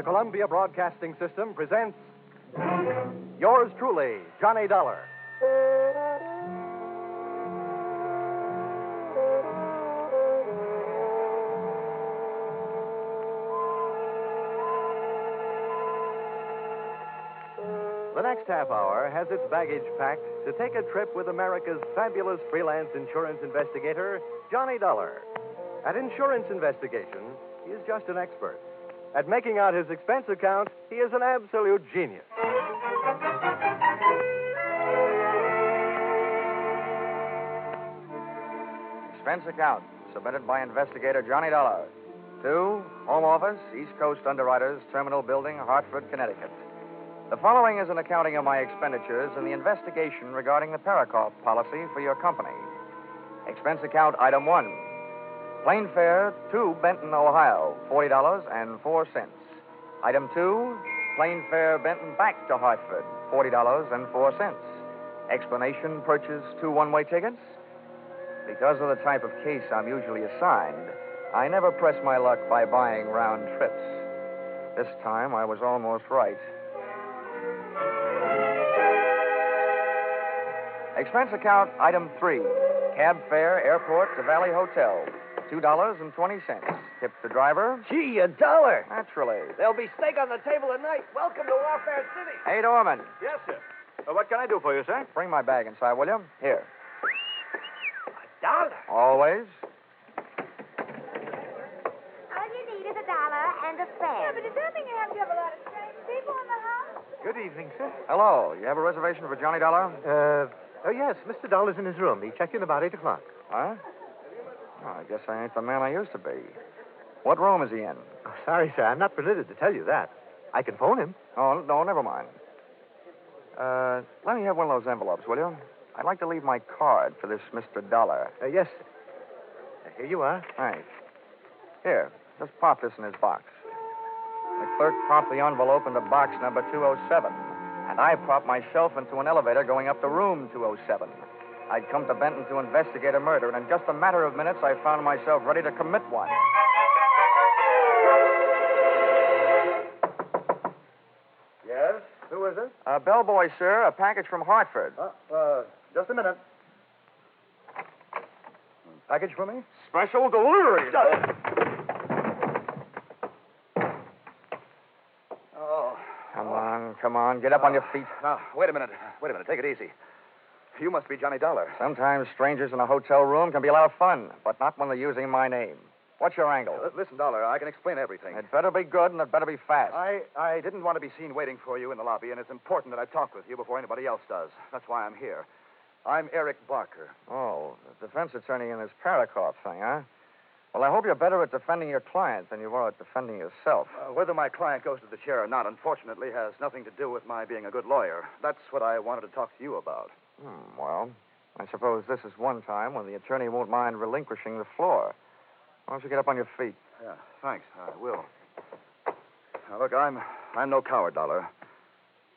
the Columbia Broadcasting System presents yours truly, Johnny Dollar. The next half hour has its baggage packed to take a trip with America's fabulous freelance insurance investigator, Johnny Dollar. At insurance investigation, he is just an expert. At making out his expense account, he is an absolute genius. Expense account submitted by investigator Johnny Dollar. To Home Office, East Coast Underwriters, Terminal Building, Hartford, Connecticut. The following is an accounting of my expenditures in the investigation regarding the Parakoff policy for your company. Expense account item one. Plane fare to Benton, Ohio, $40.04. Item two, plane fare Benton back to Hartford, $40.04. Explanation purchase two one way tickets. Because of the type of case I'm usually assigned, I never press my luck by buying round trips. This time I was almost right. Expense account item three cab fare airport to Valley Hotel, $2.20. Tip the driver? Gee, a dollar. Naturally. There'll be steak on the table tonight. Welcome to Warfare City. Hey, Dorman, Yes, sir. Uh, what can I do for you, sir? bring my bag inside, will you? Here. A dollar? Always. All you need is a dollar and a pen. Yeah, but does that mean you have to have a lot of strange people in the house? Good evening, sir. Hello. You have a reservation for Johnny Dollar? Uh, oh, yes, Mr. Dollar's in his room. He checked in about 8 o'clock. Huh? I guess I ain't the man I used to be. What room is he in? Oh, sorry, sir. I'm not permitted to tell you that. I can phone him. Oh, no, never mind. Uh, let me have one of those envelopes, will you? I'd like to leave my card for this Mr. Dollar. Uh, yes. Uh, here you are. Thanks. Here, just pop this in his box. The clerk popped the envelope into box number 207, and I popped myself into an elevator going up to room 207. I'd come to Benton to investigate a murder, and in just a matter of minutes, I found myself ready to commit one. Yes? Who is it? A bellboy, sir, a package from Hartford. Uh, uh, just a minute. Package for me? Special delivery. Oh. Come on, come on, get up on your feet. Now, wait a minute. Wait a minute. Take it easy. You must be Johnny Dollar. Sometimes strangers in a hotel room can be a lot of fun, but not when they're using my name. What's your angle? Uh, listen, Dollar, I can explain everything. It better be good and it better be fast. I, I didn't want to be seen waiting for you in the lobby, and it's important that I talk with you before anybody else does. That's why I'm here. I'm Eric Barker. Oh, the defense attorney in this Parakoff thing, huh? Well, I hope you're better at defending your client than you are at defending yourself. Uh, whether my client goes to the chair or not, unfortunately, has nothing to do with my being a good lawyer. That's what I wanted to talk to you about. Hmm, well, I suppose this is one time when the attorney won't mind relinquishing the floor. Why don't you get up on your feet? Yeah, thanks. I will. Now, look, I'm I'm no coward, Dollar.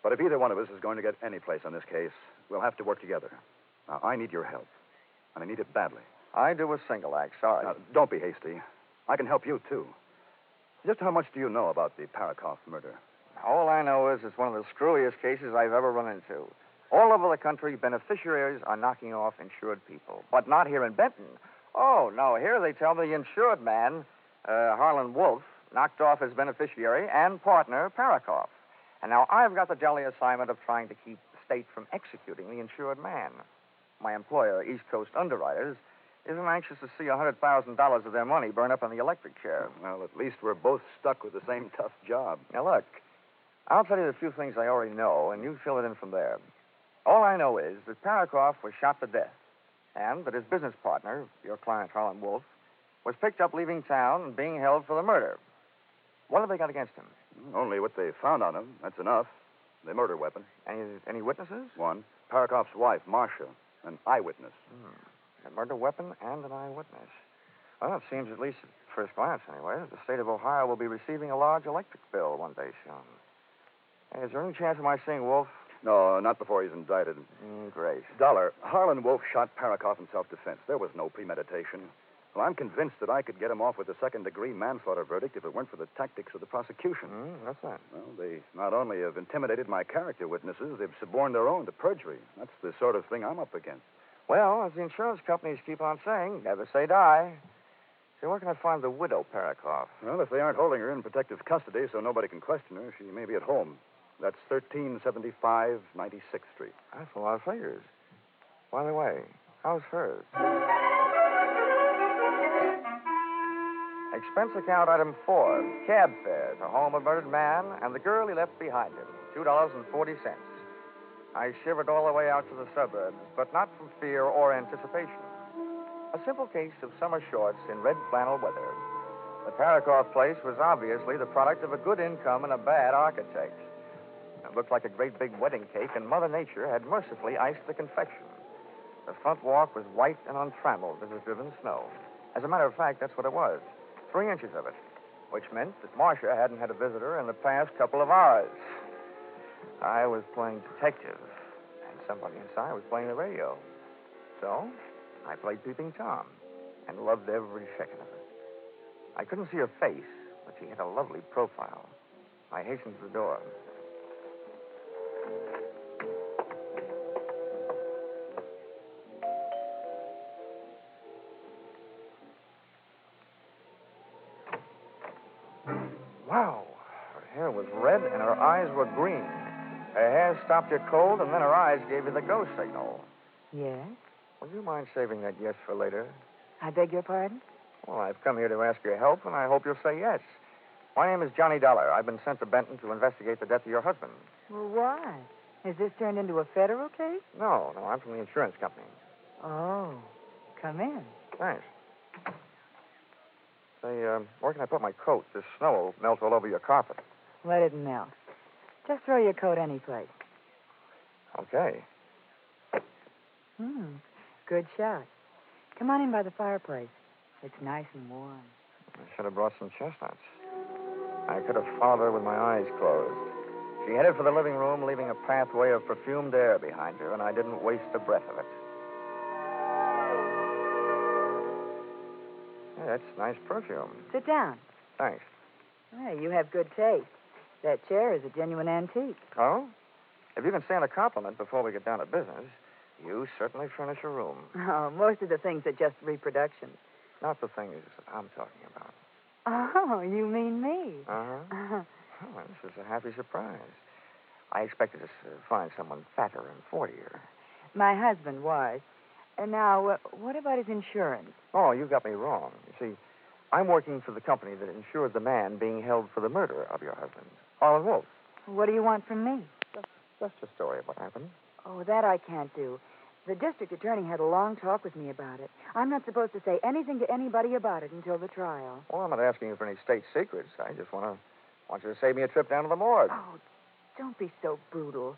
But if either one of us is going to get any place on this case, we'll have to work together. Now, I need your help, and I need it badly. I do a single act, sorry. Now, don't be hasty. I can help you, too. Just how much do you know about the Parakoff murder? All I know is it's one of the screwiest cases I've ever run into. All over the country, beneficiaries are knocking off insured people, but not here in Benton. Oh, no, here they tell me the insured man, uh, Harlan Wolf, knocked off his beneficiary and partner, Parakoff. And now I've got the jolly assignment of trying to keep the state from executing the insured man. My employer, East Coast Underwriters, isn't anxious to see a $100,000 of their money burn up in the electric chair. Well, at least we're both stuck with the same tough job. Now, look, I'll tell you the few things I already know, and you fill it in from there. All I know is that Parakoff was shot to death, and that his business partner, your client Harlan Wolf, was picked up leaving town and being held for the murder. What have they got against him? Only what they found on him. That's enough. The murder weapon. Any any witnesses? One. Parakoff's wife, Marcia, an eyewitness. Hmm. A murder weapon and an eyewitness. Well, it seems, at least at first glance anyway, that the state of Ohio will be receiving a large electric bill one day soon. Hey, is there any chance of my seeing Wolf? No, not before he's indicted. Mm, great. Dollar, Harlan Wolf shot Parakoff in self defense. There was no premeditation. Well, I'm convinced that I could get him off with a second degree manslaughter verdict if it weren't for the tactics of the prosecution. Hmm, what's that? Well, they not only have intimidated my character witnesses, they've suborned their own to perjury. That's the sort of thing I'm up against. Well, as the insurance companies keep on saying, never say die. Say, where can I find the widow Parakoff? Well, if they aren't holding her in protective custody so nobody can question her, she may be at home. That's 1375 96th Street. That's a lot of figures. By the way, how's hers? Expense account item four cab fare to home of murdered man and the girl he left behind him $2.40. I shivered all the way out to the suburbs, but not from fear or anticipation. A simple case of summer shorts in red flannel weather. The Parakoff place was obviously the product of a good income and a bad architect. It looked like a great big wedding cake, and Mother Nature had mercifully iced the confection. The front walk was white and untrammeled as if driven snow. As a matter of fact, that's what it was three inches of it, which meant that Marcia hadn't had a visitor in the past couple of hours. I was playing detective, and somebody inside was playing the radio. So, I played Peeping Tom and loved every second of it. I couldn't see her face, but she had a lovely profile. I hastened to the door. Were green. Her hair stopped you cold, and then her eyes gave you the go signal. Yes? Would you mind saving that yes for later? I beg your pardon? Well, I've come here to ask your help, and I hope you'll say yes. My name is Johnny Dollar. I've been sent to Benton to investigate the death of your husband. Well, why? Has this turned into a federal case? No, no, I'm from the insurance company. Oh. Come in. Thanks. Say, um, where can I put my coat? This snow will melt all over your carpet. Let it melt. Just throw your coat any place. Okay. Hmm. Good shot. Come on in by the fireplace. It's nice and warm. I should have brought some chestnuts. I could have followed her with my eyes closed. She headed for the living room, leaving a pathway of perfumed air behind her, and I didn't waste a breath of it. Hey, that's nice perfume. Sit down. Thanks. Hey, you have good taste. That chair is a genuine antique. Oh? If you can stand a compliment before we get down to business, you certainly furnish a room. Oh, most of the things are just reproductions. Not the things I'm talking about. Oh, you mean me? Uh-huh. Oh, this is a happy surprise. I expected to find someone fatter and fortier. My husband was. And now, uh, what about his insurance? Oh, you got me wrong. You see, I'm working for the company that insured the man being held for the murder of your husband, Harlan Wolf. What do you want from me? Just a story of what happened. Oh, that I can't do. The district attorney had a long talk with me about it. I'm not supposed to say anything to anybody about it until the trial. Well, I'm not asking you for any state secrets. I just want to want you to save me a trip down to the morgue. Oh, don't be so brutal.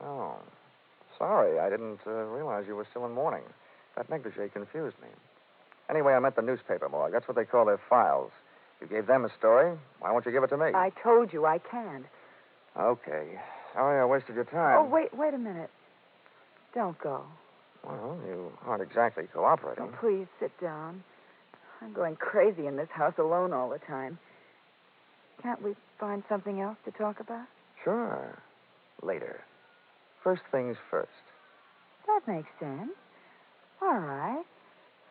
Oh, sorry. I didn't uh, realize you were still in mourning. That negligee confused me. Anyway, I meant the newspaper morgue. That's what they call their files. You gave them a story. Why won't you give it to me? I told you I can't. Okay. Oh, Sorry I wasted your time. Oh, wait, wait a minute. Don't go. Well, you aren't exactly cooperating. Oh, please sit down. I'm going crazy in this house alone all the time. Can't we find something else to talk about? Sure. Later. First things first. That makes sense. All right.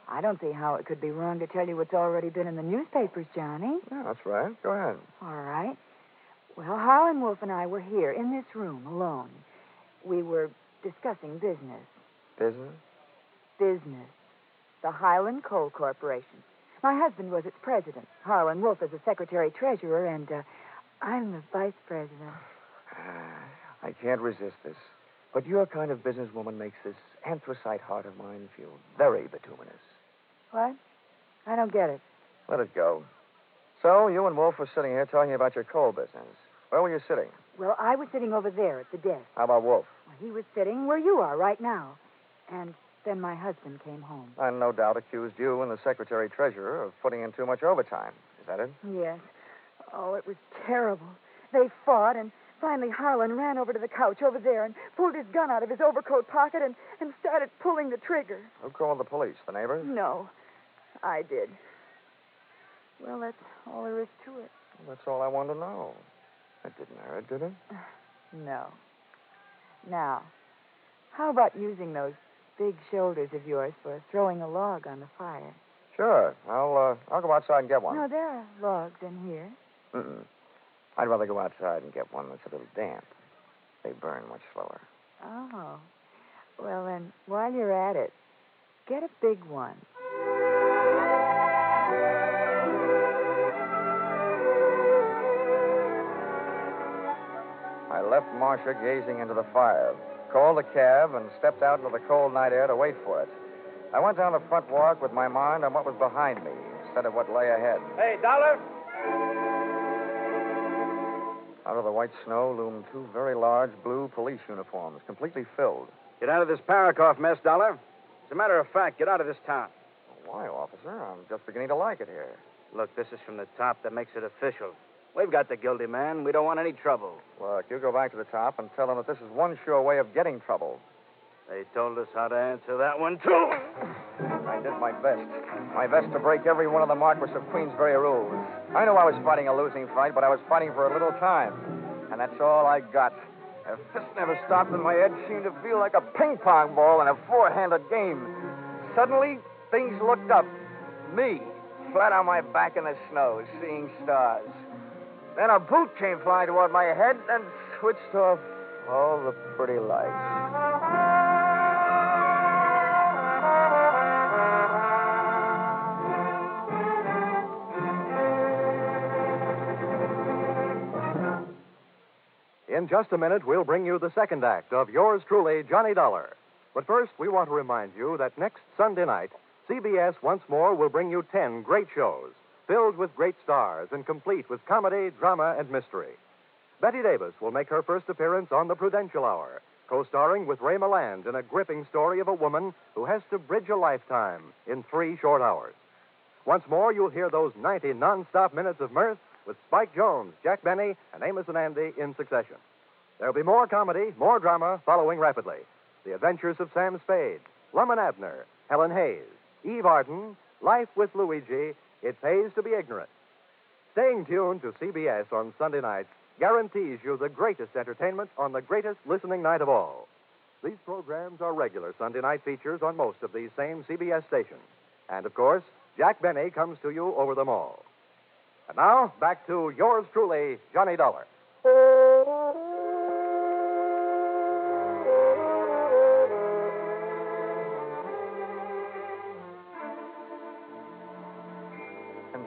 I don't see how it could be wrong to tell you what's already been in the newspapers, Johnny. Yeah, that's right. Go ahead. All right. Well, Harlan Wolf and I were here in this room alone. We were discussing business. Business? Business. The Highland Coal Corporation. My husband was its president. Harlan Wolf is the secretary treasurer, and uh, I'm the vice president. I can't resist this. But your kind of businesswoman makes this anthracite heart of mine feel very bituminous. What? I don't get it. Let it go. So, you and Wolf were sitting here talking about your coal business. Where were you sitting? Well, I was sitting over there at the desk. How about Wolf? Well, he was sitting where you are right now. And then my husband came home. And no doubt accused you and the secretary treasurer of putting in too much overtime. Is that it? Yes. Oh, it was terrible. They fought, and finally Harlan ran over to the couch over there and pulled his gun out of his overcoat pocket and, and started pulling the trigger. Who called the police? The neighbors? No. I did. Well, that's all there is to it. That's all I wanted to know. It didn't hurt, did it? No. Now, how about using those big shoulders of yours for throwing a log on the fire? Sure. I'll uh, I'll go outside and get one. No, there are logs in here. Mm-mm. I'd rather go outside and get one that's a little damp. They burn much slower. Oh. Well, then, while you're at it, get a big one. Left Marcia gazing into the fire, called a cab, and stepped out into the cold night air to wait for it. I went down the front walk with my mind on what was behind me instead of what lay ahead. Hey, Dollar. Out of the white snow loomed two very large blue police uniforms, completely filled. Get out of this Parakoff mess, Dollar. As a matter of fact, get out of this town. Why, officer? I'm just beginning to like it here. Look, this is from the top that makes it official. We've got the guilty man. We don't want any trouble. Look, you go back to the top and tell them that this is one sure way of getting trouble. They told us how to answer that one, too. I did my best. My best to break every one of the Marquis of Queensberry rules. I knew I was fighting a losing fight, but I was fighting for a little time. And that's all I got. A fist never stopped, and my head seemed to feel like a ping pong ball in a four handed game. Suddenly, things looked up. Me, flat on my back in the snow, seeing stars. Then a boot came flying toward my head and switched off all the pretty lights. In just a minute, we'll bring you the second act of yours truly, Johnny Dollar. But first, we want to remind you that next Sunday night, CBS once more will bring you 10 great shows, filled with great stars and complete with comedy, drama, and mystery. Bette Davis will make her first appearance on The Prudential Hour, co starring with Ray Milland in a gripping story of a woman who has to bridge a lifetime in three short hours. Once more, you'll hear those 90 non-stop minutes of mirth with Spike Jones, Jack Benny, and Amos and Andy in succession. There'll be more comedy, more drama following rapidly. The Adventures of Sam Spade, Lum and Abner, Helen Hayes, Eve Arden, Life with Luigi, It Pays to Be Ignorant. Staying tuned to CBS on Sunday nights guarantees you the greatest entertainment on the greatest listening night of all. These programs are regular Sunday night features on most of these same CBS stations. And of course, Jack Benny comes to you over them all. And now, back to yours truly, Johnny Dollar.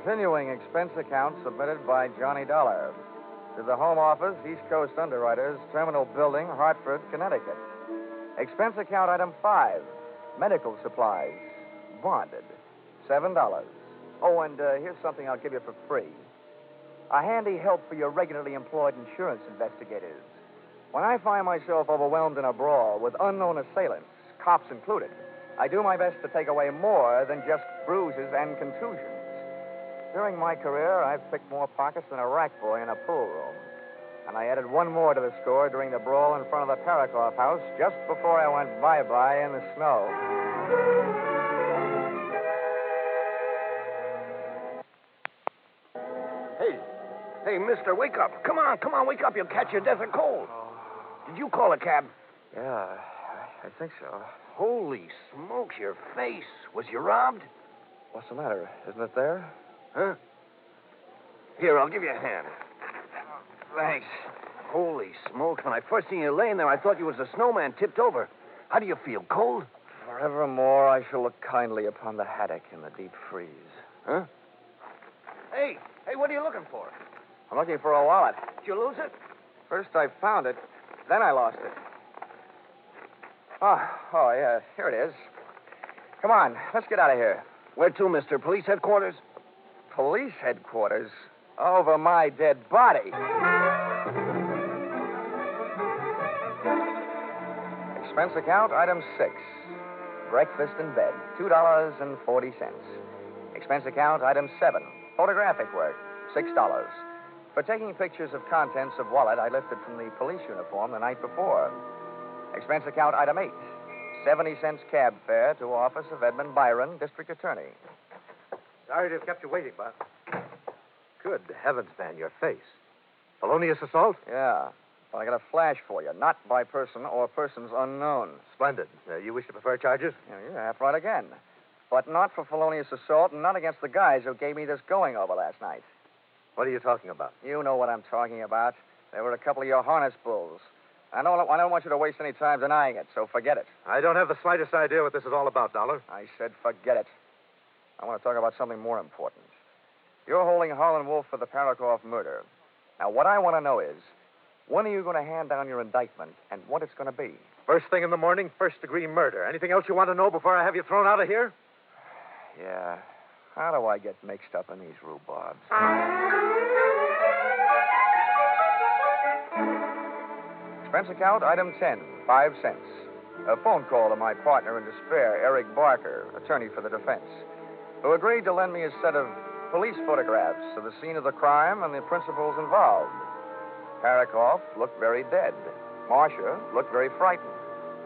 Continuing expense account submitted by Johnny Dollar to the Home Office, East Coast Underwriters, Terminal Building, Hartford, Connecticut. Expense account item five, medical supplies, bonded, seven dollars. Oh, and uh, here's something I'll give you for free. A handy help for your regularly employed insurance investigators. When I find myself overwhelmed in a brawl with unknown assailants, cops included, I do my best to take away more than just bruises and contusions. During my career, I've picked more pockets than a rack boy in a pool room. And I added one more to the score during the brawl in front of the Parakoff house just before I went bye bye in the snow. Hey, hey, mister, wake up. Come on, come on, wake up. You'll catch your death of cold. Did you call a cab? Yeah, I, I think so. Holy smokes, your face. Was you robbed? What's the matter? Isn't it there? Huh? Here, I'll give you a hand. Thanks. Holy smokes, when I first seen you laying there, I thought you was a snowman tipped over. How do you feel? Cold? Forevermore, I shall look kindly upon the haddock in the deep freeze. Huh? Hey, hey, what are you looking for? I'm looking for a wallet. Did you lose it? First I found it, then I lost it. Oh, oh, yeah, here it is. Come on, let's get out of here. Where to, mister? Police headquarters? Police headquarters over my dead body. Expense account, item six. Breakfast in bed, $2.40. Expense account, item seven. Photographic work, $6. For taking pictures of contents of wallet I lifted from the police uniform the night before. Expense account, item eight. 70 cents cab fare to office of Edmund Byron, District Attorney. Sorry to have kept you waiting, Bob. Good heavens, man, your face. Felonious assault? Yeah. But I got a flash for you. Not by person or persons unknown. Splendid. Uh, you wish to prefer charges? Yeah, you're half right again. But not for felonious assault and not against the guys who gave me this going over last night. What are you talking about? You know what I'm talking about. They were a couple of your harness bulls. I don't, I don't want you to waste any time denying it, so forget it. I don't have the slightest idea what this is all about, Dollar. I said forget it. I want to talk about something more important. You're holding Harlan Wolf for the Parakoff murder. Now, what I want to know is, when are you going to hand down your indictment and what it's going to be? First thing in the morning, first degree murder. Anything else you want to know before I have you thrown out of here? Yeah. How do I get mixed up in these rhubarbs? Expense account, item 10, five cents. A phone call to my partner in despair, Eric Barker, attorney for the defense, who agreed to lend me a set of police photographs of the scene of the crime and the principals involved. Parakoff looked very dead. Marcia looked very frightened.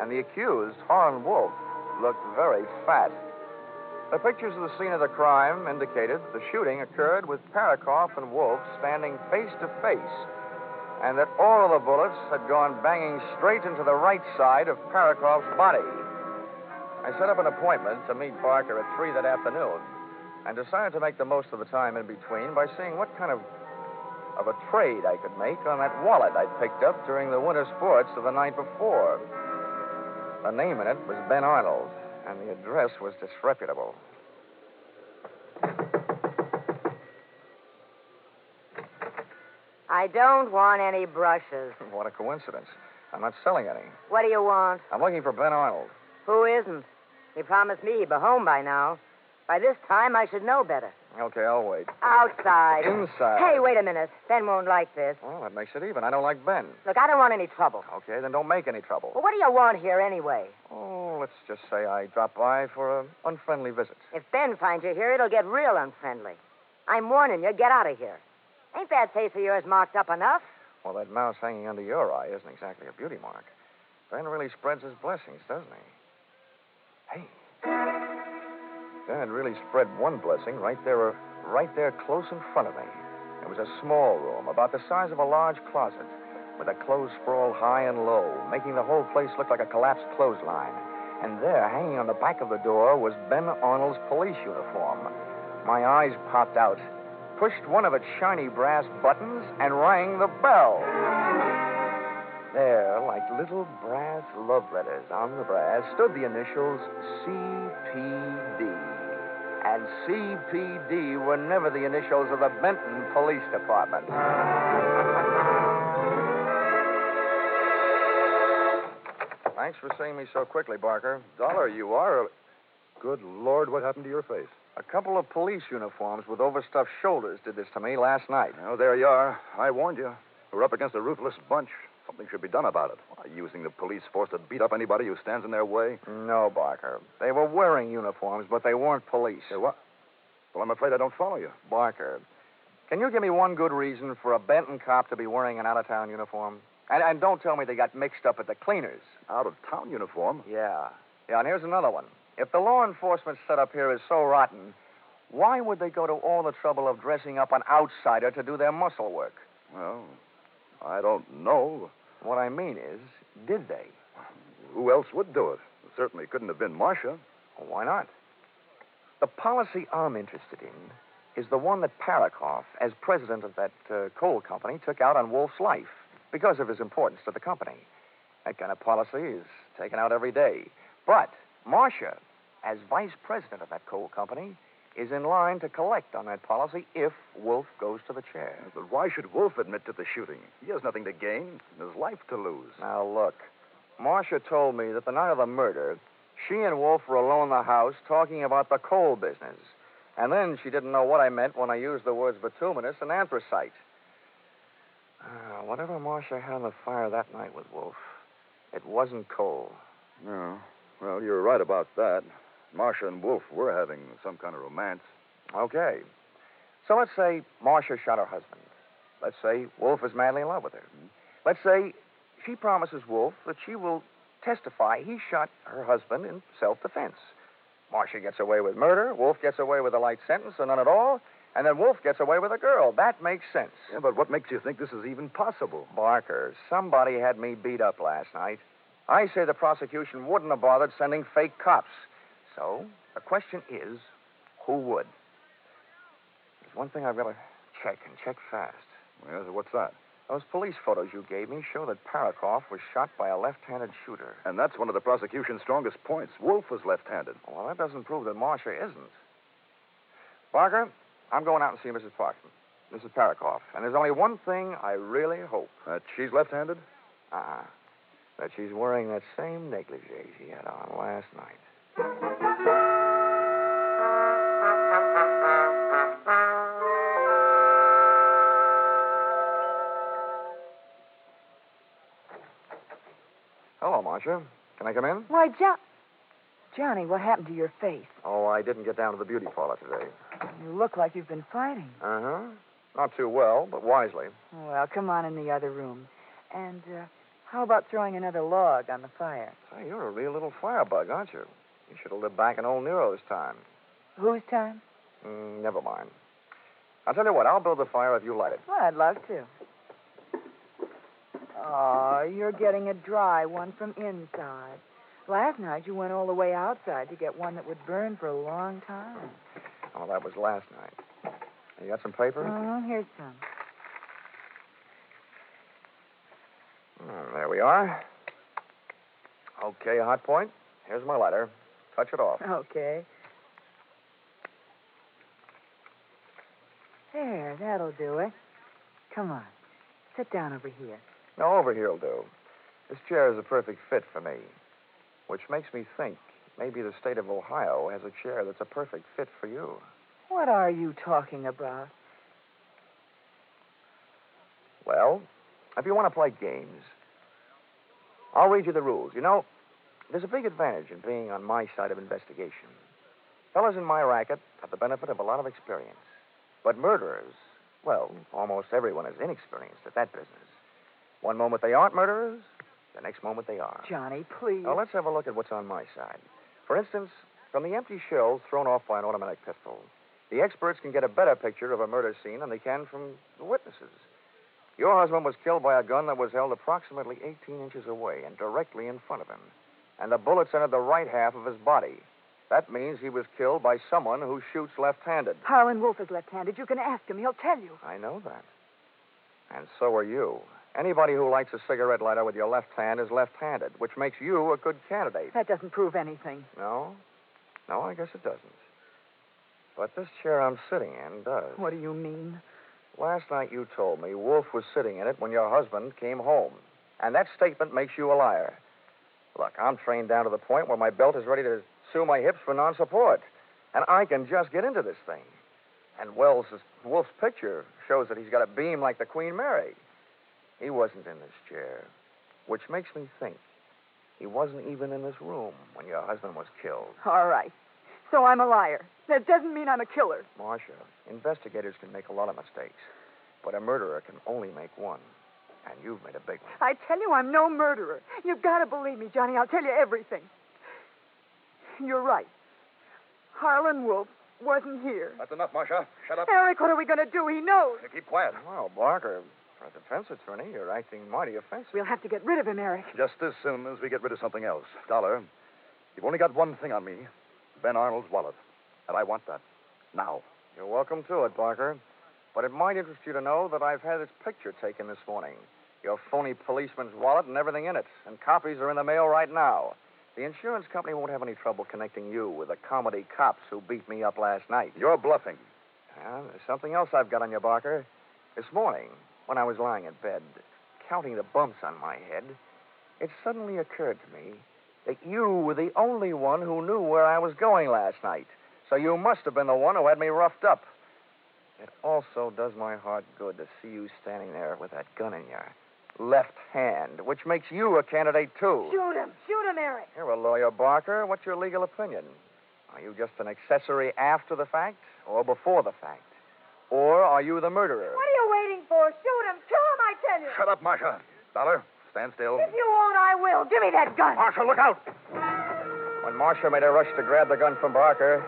And the accused, Harlan Wolf, looked very fat. The pictures of the scene of the crime indicated the shooting occurred with Parakoff and Wolf standing face to face, and that all of the bullets had gone banging straight into the right side of Parakoff's body. I set up an appointment to meet Barker at 3 that afternoon and decided to make the most of the time in between by seeing what kind of of a trade I could make on that wallet I'd picked up during the winter sports of the night before. The name in it was Ben Arnold, and the address was disreputable. I don't want any brushes. What a coincidence. I'm not selling any. What do you want? I'm looking for Ben Arnold. Who isn't? He promised me he'd be home by now. By this time, I should know better. Okay, I'll wait. Outside. Inside. Hey, wait a minute. Ben won't like this. Well, that makes it even. I don't like Ben. Look, I don't want any trouble. Okay, then don't make any trouble. Well, what do you want here anyway? Oh, let's just say I dropped by for an unfriendly visit. If Ben finds you here, it'll get real unfriendly. I'm warning you, get out of here. Ain't that face of yours marked up enough? Well, that mouse hanging under your eye isn't exactly a beauty mark. Ben really spreads his blessings, doesn't he? Dad really spread one blessing right there, uh, right there close in front of me. It was a small room, about the size of a large closet, with a clothes sprawl high and low, making the whole place look like a collapsed clothesline. And there, hanging on the back of the door, was Ben Arnold's police uniform. My eyes popped out, pushed one of its shiny brass buttons, and rang the bell. There, like little brass love letters on the brass, stood the initials CPD. And CPD were never the initials of the Benton Police Department. Thanks for seeing me so quickly, Barker. Dollar, you are. A... Good Lord, what happened to your face? A couple of police uniforms with overstuffed shoulders did this to me last night. Oh, there you are. I warned you. We're up against a ruthless bunch. Something should be done about it. Why, using the police force to beat up anybody who stands in their way. No, Barker. They were wearing uniforms, but they weren't police. Say what? Well, I'm afraid I don't follow you. Barker, can you give me one good reason for a Benton cop to be wearing an out of town uniform? And, and don't tell me they got mixed up at the cleaners. Out of town uniform? Yeah. Yeah, and here's another one. If the law enforcement setup here is so rotten, why would they go to all the trouble of dressing up an outsider to do their muscle work? Well, I don't know. What I mean is, did they? Who else would do it? It certainly couldn't have been Marcia. Well, why not? The policy I'm interested in is the one that Parakoff, as president of that uh, coal company, took out on Wolf's life because of his importance to the company. That kind of policy is taken out every day. But Marcia, as vice president of that coal company, is in line to collect on that policy if Wolf goes to the chair. But why should Wolf admit to the shooting? He has nothing to gain, and his life to lose. Now, look. Marcia told me that the night of the murder, she and Wolf were alone in the house talking about the coal business. And then she didn't know what I meant when I used the words bituminous and anthracite. Uh, whatever Marcia had on the fire that night with Wolf, it wasn't coal. No. Well, you're right about that. Marcia and Wolf were having some kind of romance. Okay. So let's say Marcia shot her husband. Let's say Wolf is madly in love with her. Mm-hmm. Let's say she promises Wolf that she will testify he shot her husband in self defense. Marcia gets away with murder, Wolf gets away with a light sentence or none at all, and then Wolf gets away with a girl. That makes sense. Yeah, but what makes you think this is even possible? Barker, somebody had me beat up last night. I say the prosecution wouldn't have bothered sending fake cops. So, the question is, who would? There's one thing I've got to check, and check fast. Well, what's that? Those police photos you gave me show that Parakoff was shot by a left-handed shooter. And that's one of the prosecution's strongest points. Wolf was left-handed. Well, that doesn't prove that Marcia isn't. Barker, I'm going out and see Mrs. Parkman, Mrs. Parakoff. And there's only one thing I really hope. That she's left-handed? Uh-uh. That she's wearing that same negligee she had on last night. Hello, Marcia. Can I come in? Why, jo- Johnny, what happened to your face? Oh, I didn't get down to the beauty parlor today. You look like you've been fighting. Uh huh. Not too well, but wisely. Well, come on in the other room. And uh, how about throwing another log on the fire? Say, you're a real little firebug, aren't you? You should have lived back in old Nero's time. Whose time? Mm, never mind. I'll tell you what, I'll build the fire if you light it. Well, I'd love to. Oh, you're getting a dry one from inside. Last night you went all the way outside to get one that would burn for a long time. Oh, that was last night. You got some paper? Oh, here's some. Mm, there we are. Okay, hot point. Here's my lighter. Touch it off. Okay. There, that'll do it. Come on. Sit down over here. No, over here'll do. This chair is a perfect fit for me. Which makes me think maybe the state of Ohio has a chair that's a perfect fit for you. What are you talking about? Well, if you want to play games, I'll read you the rules. You know, there's a big advantage in being on my side of investigation. Fellas in my racket have the benefit of a lot of experience. But murderers, well, almost everyone is inexperienced at that business. One moment they aren't murderers, the next moment they are. Johnny, please. Now, let's have a look at what's on my side. For instance, from the empty shells thrown off by an automatic pistol, the experts can get a better picture of a murder scene than they can from the witnesses. Your husband was killed by a gun that was held approximately 18 inches away and directly in front of him. And the bullets entered the right half of his body. That means he was killed by someone who shoots left handed. Harlan Wolf is left-handed. You can ask him. He'll tell you. I know that. And so are you. Anybody who lights a cigarette lighter with your left hand is left handed, which makes you a good candidate. That doesn't prove anything. No? No, I guess it doesn't. But this chair I'm sitting in does. What do you mean? Last night you told me Wolf was sitting in it when your husband came home. And that statement makes you a liar. Look, I'm trained down to the point where my belt is ready to sue my hips for non support. And I can just get into this thing. And Wells' Wolf's picture shows that he's got a beam like the Queen Mary. He wasn't in this chair, which makes me think he wasn't even in this room when your husband was killed. All right. So I'm a liar. That doesn't mean I'm a killer. Marcia, investigators can make a lot of mistakes, but a murderer can only make one. And you've made a big one. I tell you, I'm no murderer. You've got to believe me, Johnny. I'll tell you everything. You're right. Harlan Wolf wasn't here. That's enough, Marcia. Shut up. Eric, what are we going to do? He knows. You keep quiet. Well, Barker, uh, for a defense attorney, you're acting mighty offensive. We'll have to get rid of him, Eric. Just as soon as we get rid of something else. Dollar, you've only got one thing on me Ben Arnold's wallet. And I want that. Now. You're welcome to it, Barker. But it might interest you to know that I've had its picture taken this morning. Your phony policeman's wallet and everything in it. And copies are in the mail right now. The insurance company won't have any trouble connecting you with the comedy cops who beat me up last night. You're bluffing. And there's something else I've got on you, Barker. This morning, when I was lying in bed, counting the bumps on my head, it suddenly occurred to me that you were the only one who knew where I was going last night. So you must have been the one who had me roughed up. It also does my heart good to see you standing there with that gun in your left hand, which makes you a candidate, too. Shoot him. Shoot him, Eric. You're a lawyer, Barker. What's your legal opinion? Are you just an accessory after the fact or before the fact? Or are you the murderer? What are you waiting for? Shoot him. Kill him, I tell you. Shut up, Marcia. Dollar, stand still. If you won't, I will. Give me that gun. Marcia, look out. When Marcia made a rush to grab the gun from Barker,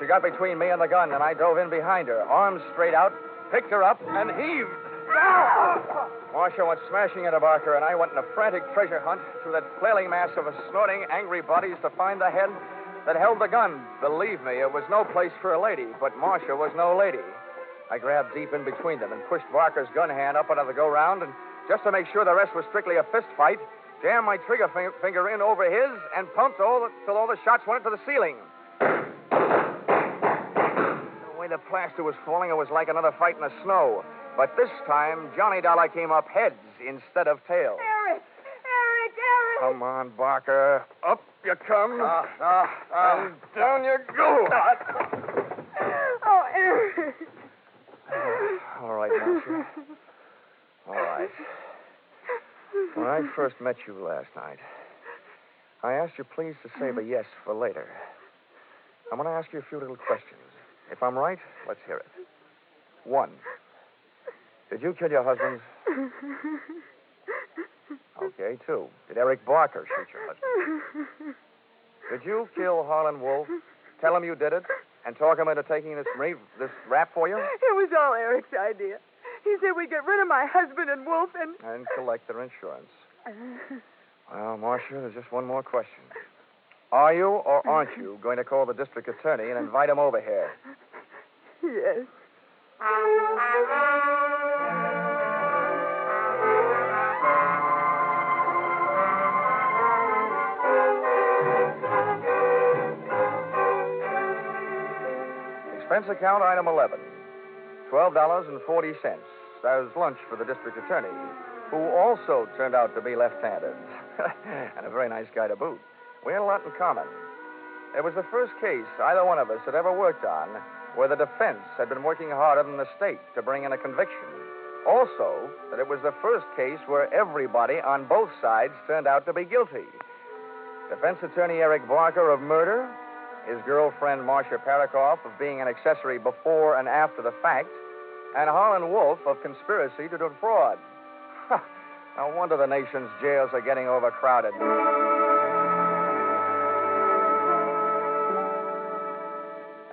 she got between me and the gun, and I dove in behind her, arms straight out, picked her up, and heaved. Ah! Marcia went smashing into Barker, and I went in a frantic treasure hunt through that flailing mass of snorting, angry bodies to find the head that held the gun. Believe me, it was no place for a lady, but Marcia was no lady. I grabbed deep in between them and pushed Barker's gun hand up the go round, and just to make sure the rest was strictly a fist fight, jammed my trigger finger in over his and pumped all the, till all the shots went into the ceiling. The plaster was falling, it was like another fight in the snow. But this time, Johnny Dollar came up heads instead of tails. Eric! Eric! Eric! Come on, Barker. Up you come. Ah, ah, ah. and down you go. Oh, Eric! All right, Marcia. All right. When I first met you last night, I asked you please to save a yes for later. I'm going to ask you a few little questions. If I'm right, let's hear it. One. Did you kill your husband? Okay, two. Did Eric Barker shoot your husband? Did you kill Harlan Wolf? Tell him you did it, and talk him into taking this re- this rap for you, It was all Eric's idea. He said we'd get rid of my husband and Wolf and. and collect their insurance. Well, Marcia, there's just one more question. Are you or aren't you going to call the district attorney and invite him over here? Yes. Expense account item 11. $12.40. That was lunch for the district attorney, who also turned out to be left-handed. and a very nice guy to boot. We had a lot in common. It was the first case either one of us had ever worked on where the defense had been working harder than the state to bring in a conviction. Also, that it was the first case where everybody on both sides turned out to be guilty. Defense attorney Eric Barker of murder, his girlfriend Marcia Parakoff of being an accessory before and after the fact, and Harlan Wolf of conspiracy to defraud. No wonder the nation's jails are getting overcrowded.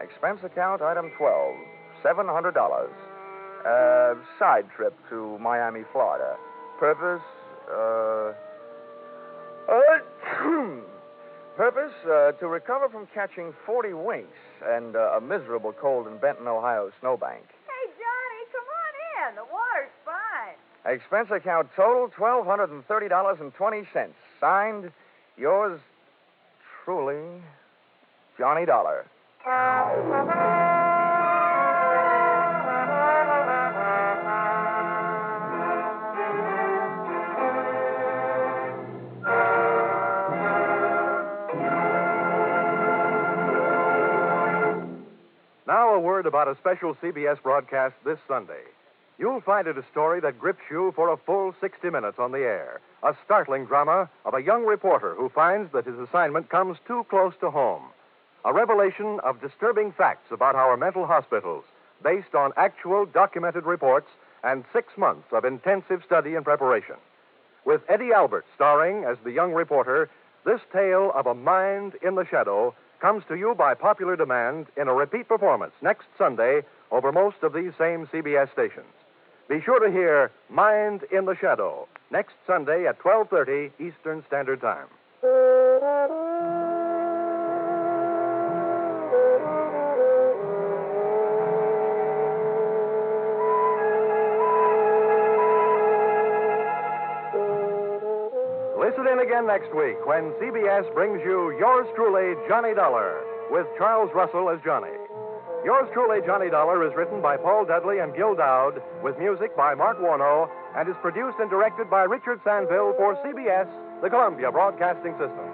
Expense account item 12, $700. Uh, side trip to Miami, Florida. Purpose, uh, uh, Purpose, uh, to recover from catching 40 winks and uh, a miserable cold in Benton, Ohio snowbank. Hey, Johnny, come on in. The water's fine. Expense account total $1,230.20. Signed, yours truly, Johnny Dollar. Now, a word about a special CBS broadcast this Sunday. You'll find it a story that grips you for a full 60 minutes on the air. A startling drama of a young reporter who finds that his assignment comes too close to home. A revelation of disturbing facts about our mental hospitals based on actual documented reports and six months of intensive study and preparation. With Eddie Albert starring as the young reporter, this tale of a mind in the shadow comes to you by popular demand in a repeat performance next Sunday over most of these same CBS stations. Be sure to hear Mind in the Shadow next Sunday at 12:30 Eastern Standard Time. Again next week when CBS brings you yours truly, Johnny Dollar, with Charles Russell as Johnny. Yours truly, Johnny Dollar, is written by Paul Dudley and Gil Doud, with music by Mark Warnow, and is produced and directed by Richard Sanville for CBS, the Columbia Broadcasting System.